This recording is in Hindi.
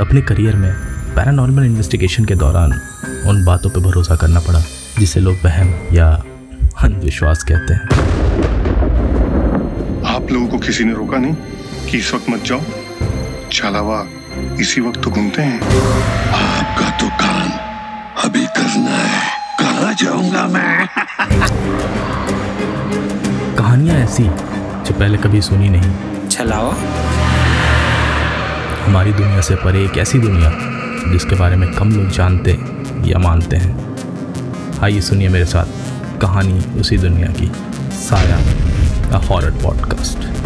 अपने करियर में पैरानॉर्मल इन्वेस्टिगेशन के दौरान उन बातों पर भरोसा करना पड़ा जिसे लोग वहम या अंधविश्वास कहते हैं। आप लोगों को किसी ने रोका नहीं कि इस वक्त मत जाओ? छलावा इसी वक्त तो घूमते हैं। आपका तो काम अभी करना है। कहा जाऊँगा मैं? कहानियाँ ऐसी जो पहले कभी सुनी नहीं। छलावा? हमारी दुनिया से परे एक ऐसी दुनिया, जिसके बारे में कम लोग जानते या मानते हैं। आइए सुनिए मेरे साथ कहानी उसी दुनिया की, साया अ हॉरर पॉडकास्ट